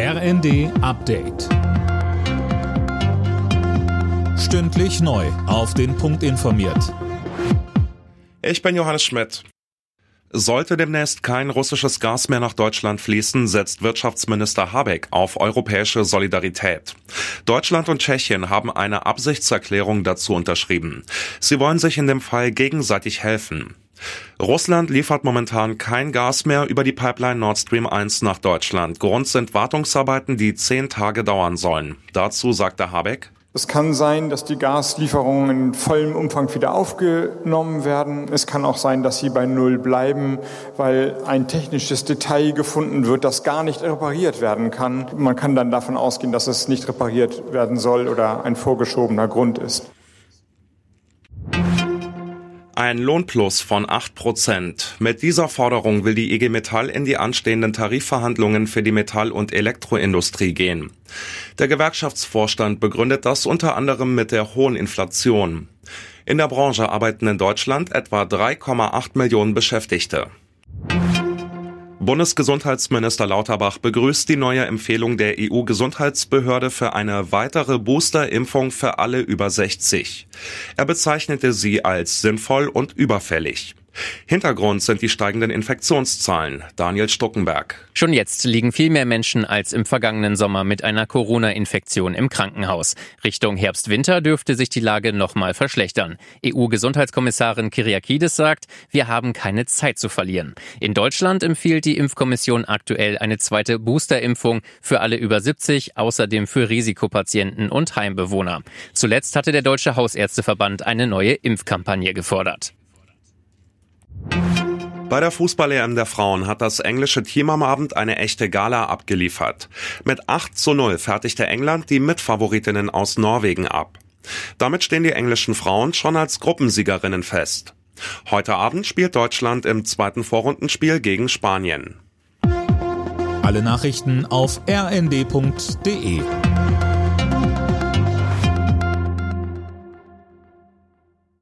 RND Update. Stündlich neu. Auf den Punkt informiert. Ich bin Johannes Schmidt. Sollte demnächst kein russisches Gas mehr nach Deutschland fließen, setzt Wirtschaftsminister Habeck auf europäische Solidarität. Deutschland und Tschechien haben eine Absichtserklärung dazu unterschrieben. Sie wollen sich in dem Fall gegenseitig helfen. Russland liefert momentan kein Gas mehr über die Pipeline Nord Stream 1 nach Deutschland. Grund sind Wartungsarbeiten, die zehn Tage dauern sollen. Dazu sagte Habeck, es kann sein, dass die Gaslieferungen in vollem Umfang wieder aufgenommen werden. Es kann auch sein, dass sie bei Null bleiben, weil ein technisches Detail gefunden wird, das gar nicht repariert werden kann. Man kann dann davon ausgehen, dass es nicht repariert werden soll oder ein vorgeschobener Grund ist. Ein Lohnplus von 8 Prozent. Mit dieser Forderung will die IG Metall in die anstehenden Tarifverhandlungen für die Metall- und Elektroindustrie gehen. Der Gewerkschaftsvorstand begründet das unter anderem mit der hohen Inflation. In der Branche arbeiten in Deutschland etwa 3,8 Millionen Beschäftigte. Bundesgesundheitsminister Lauterbach begrüßt die neue Empfehlung der EU-Gesundheitsbehörde für eine weitere Booster-Impfung für alle über 60. Er bezeichnete sie als sinnvoll und überfällig. Hintergrund sind die steigenden Infektionszahlen. Daniel Stuckenberg. Schon jetzt liegen viel mehr Menschen als im vergangenen Sommer mit einer Corona-Infektion im Krankenhaus. Richtung Herbst-Winter dürfte sich die Lage nochmal verschlechtern. EU-Gesundheitskommissarin Kyriakides sagt, wir haben keine Zeit zu verlieren. In Deutschland empfiehlt die Impfkommission aktuell eine zweite Booster-Impfung für alle über 70, außerdem für Risikopatienten und Heimbewohner. Zuletzt hatte der Deutsche Hausärzteverband eine neue Impfkampagne gefordert. Bei der Fußball-EM der Frauen hat das englische Team am Abend eine echte Gala abgeliefert. Mit 8 zu 0 fertigte England die Mitfavoritinnen aus Norwegen ab. Damit stehen die englischen Frauen schon als Gruppensiegerinnen fest. Heute Abend spielt Deutschland im zweiten Vorrundenspiel gegen Spanien. Alle Nachrichten auf rnd.de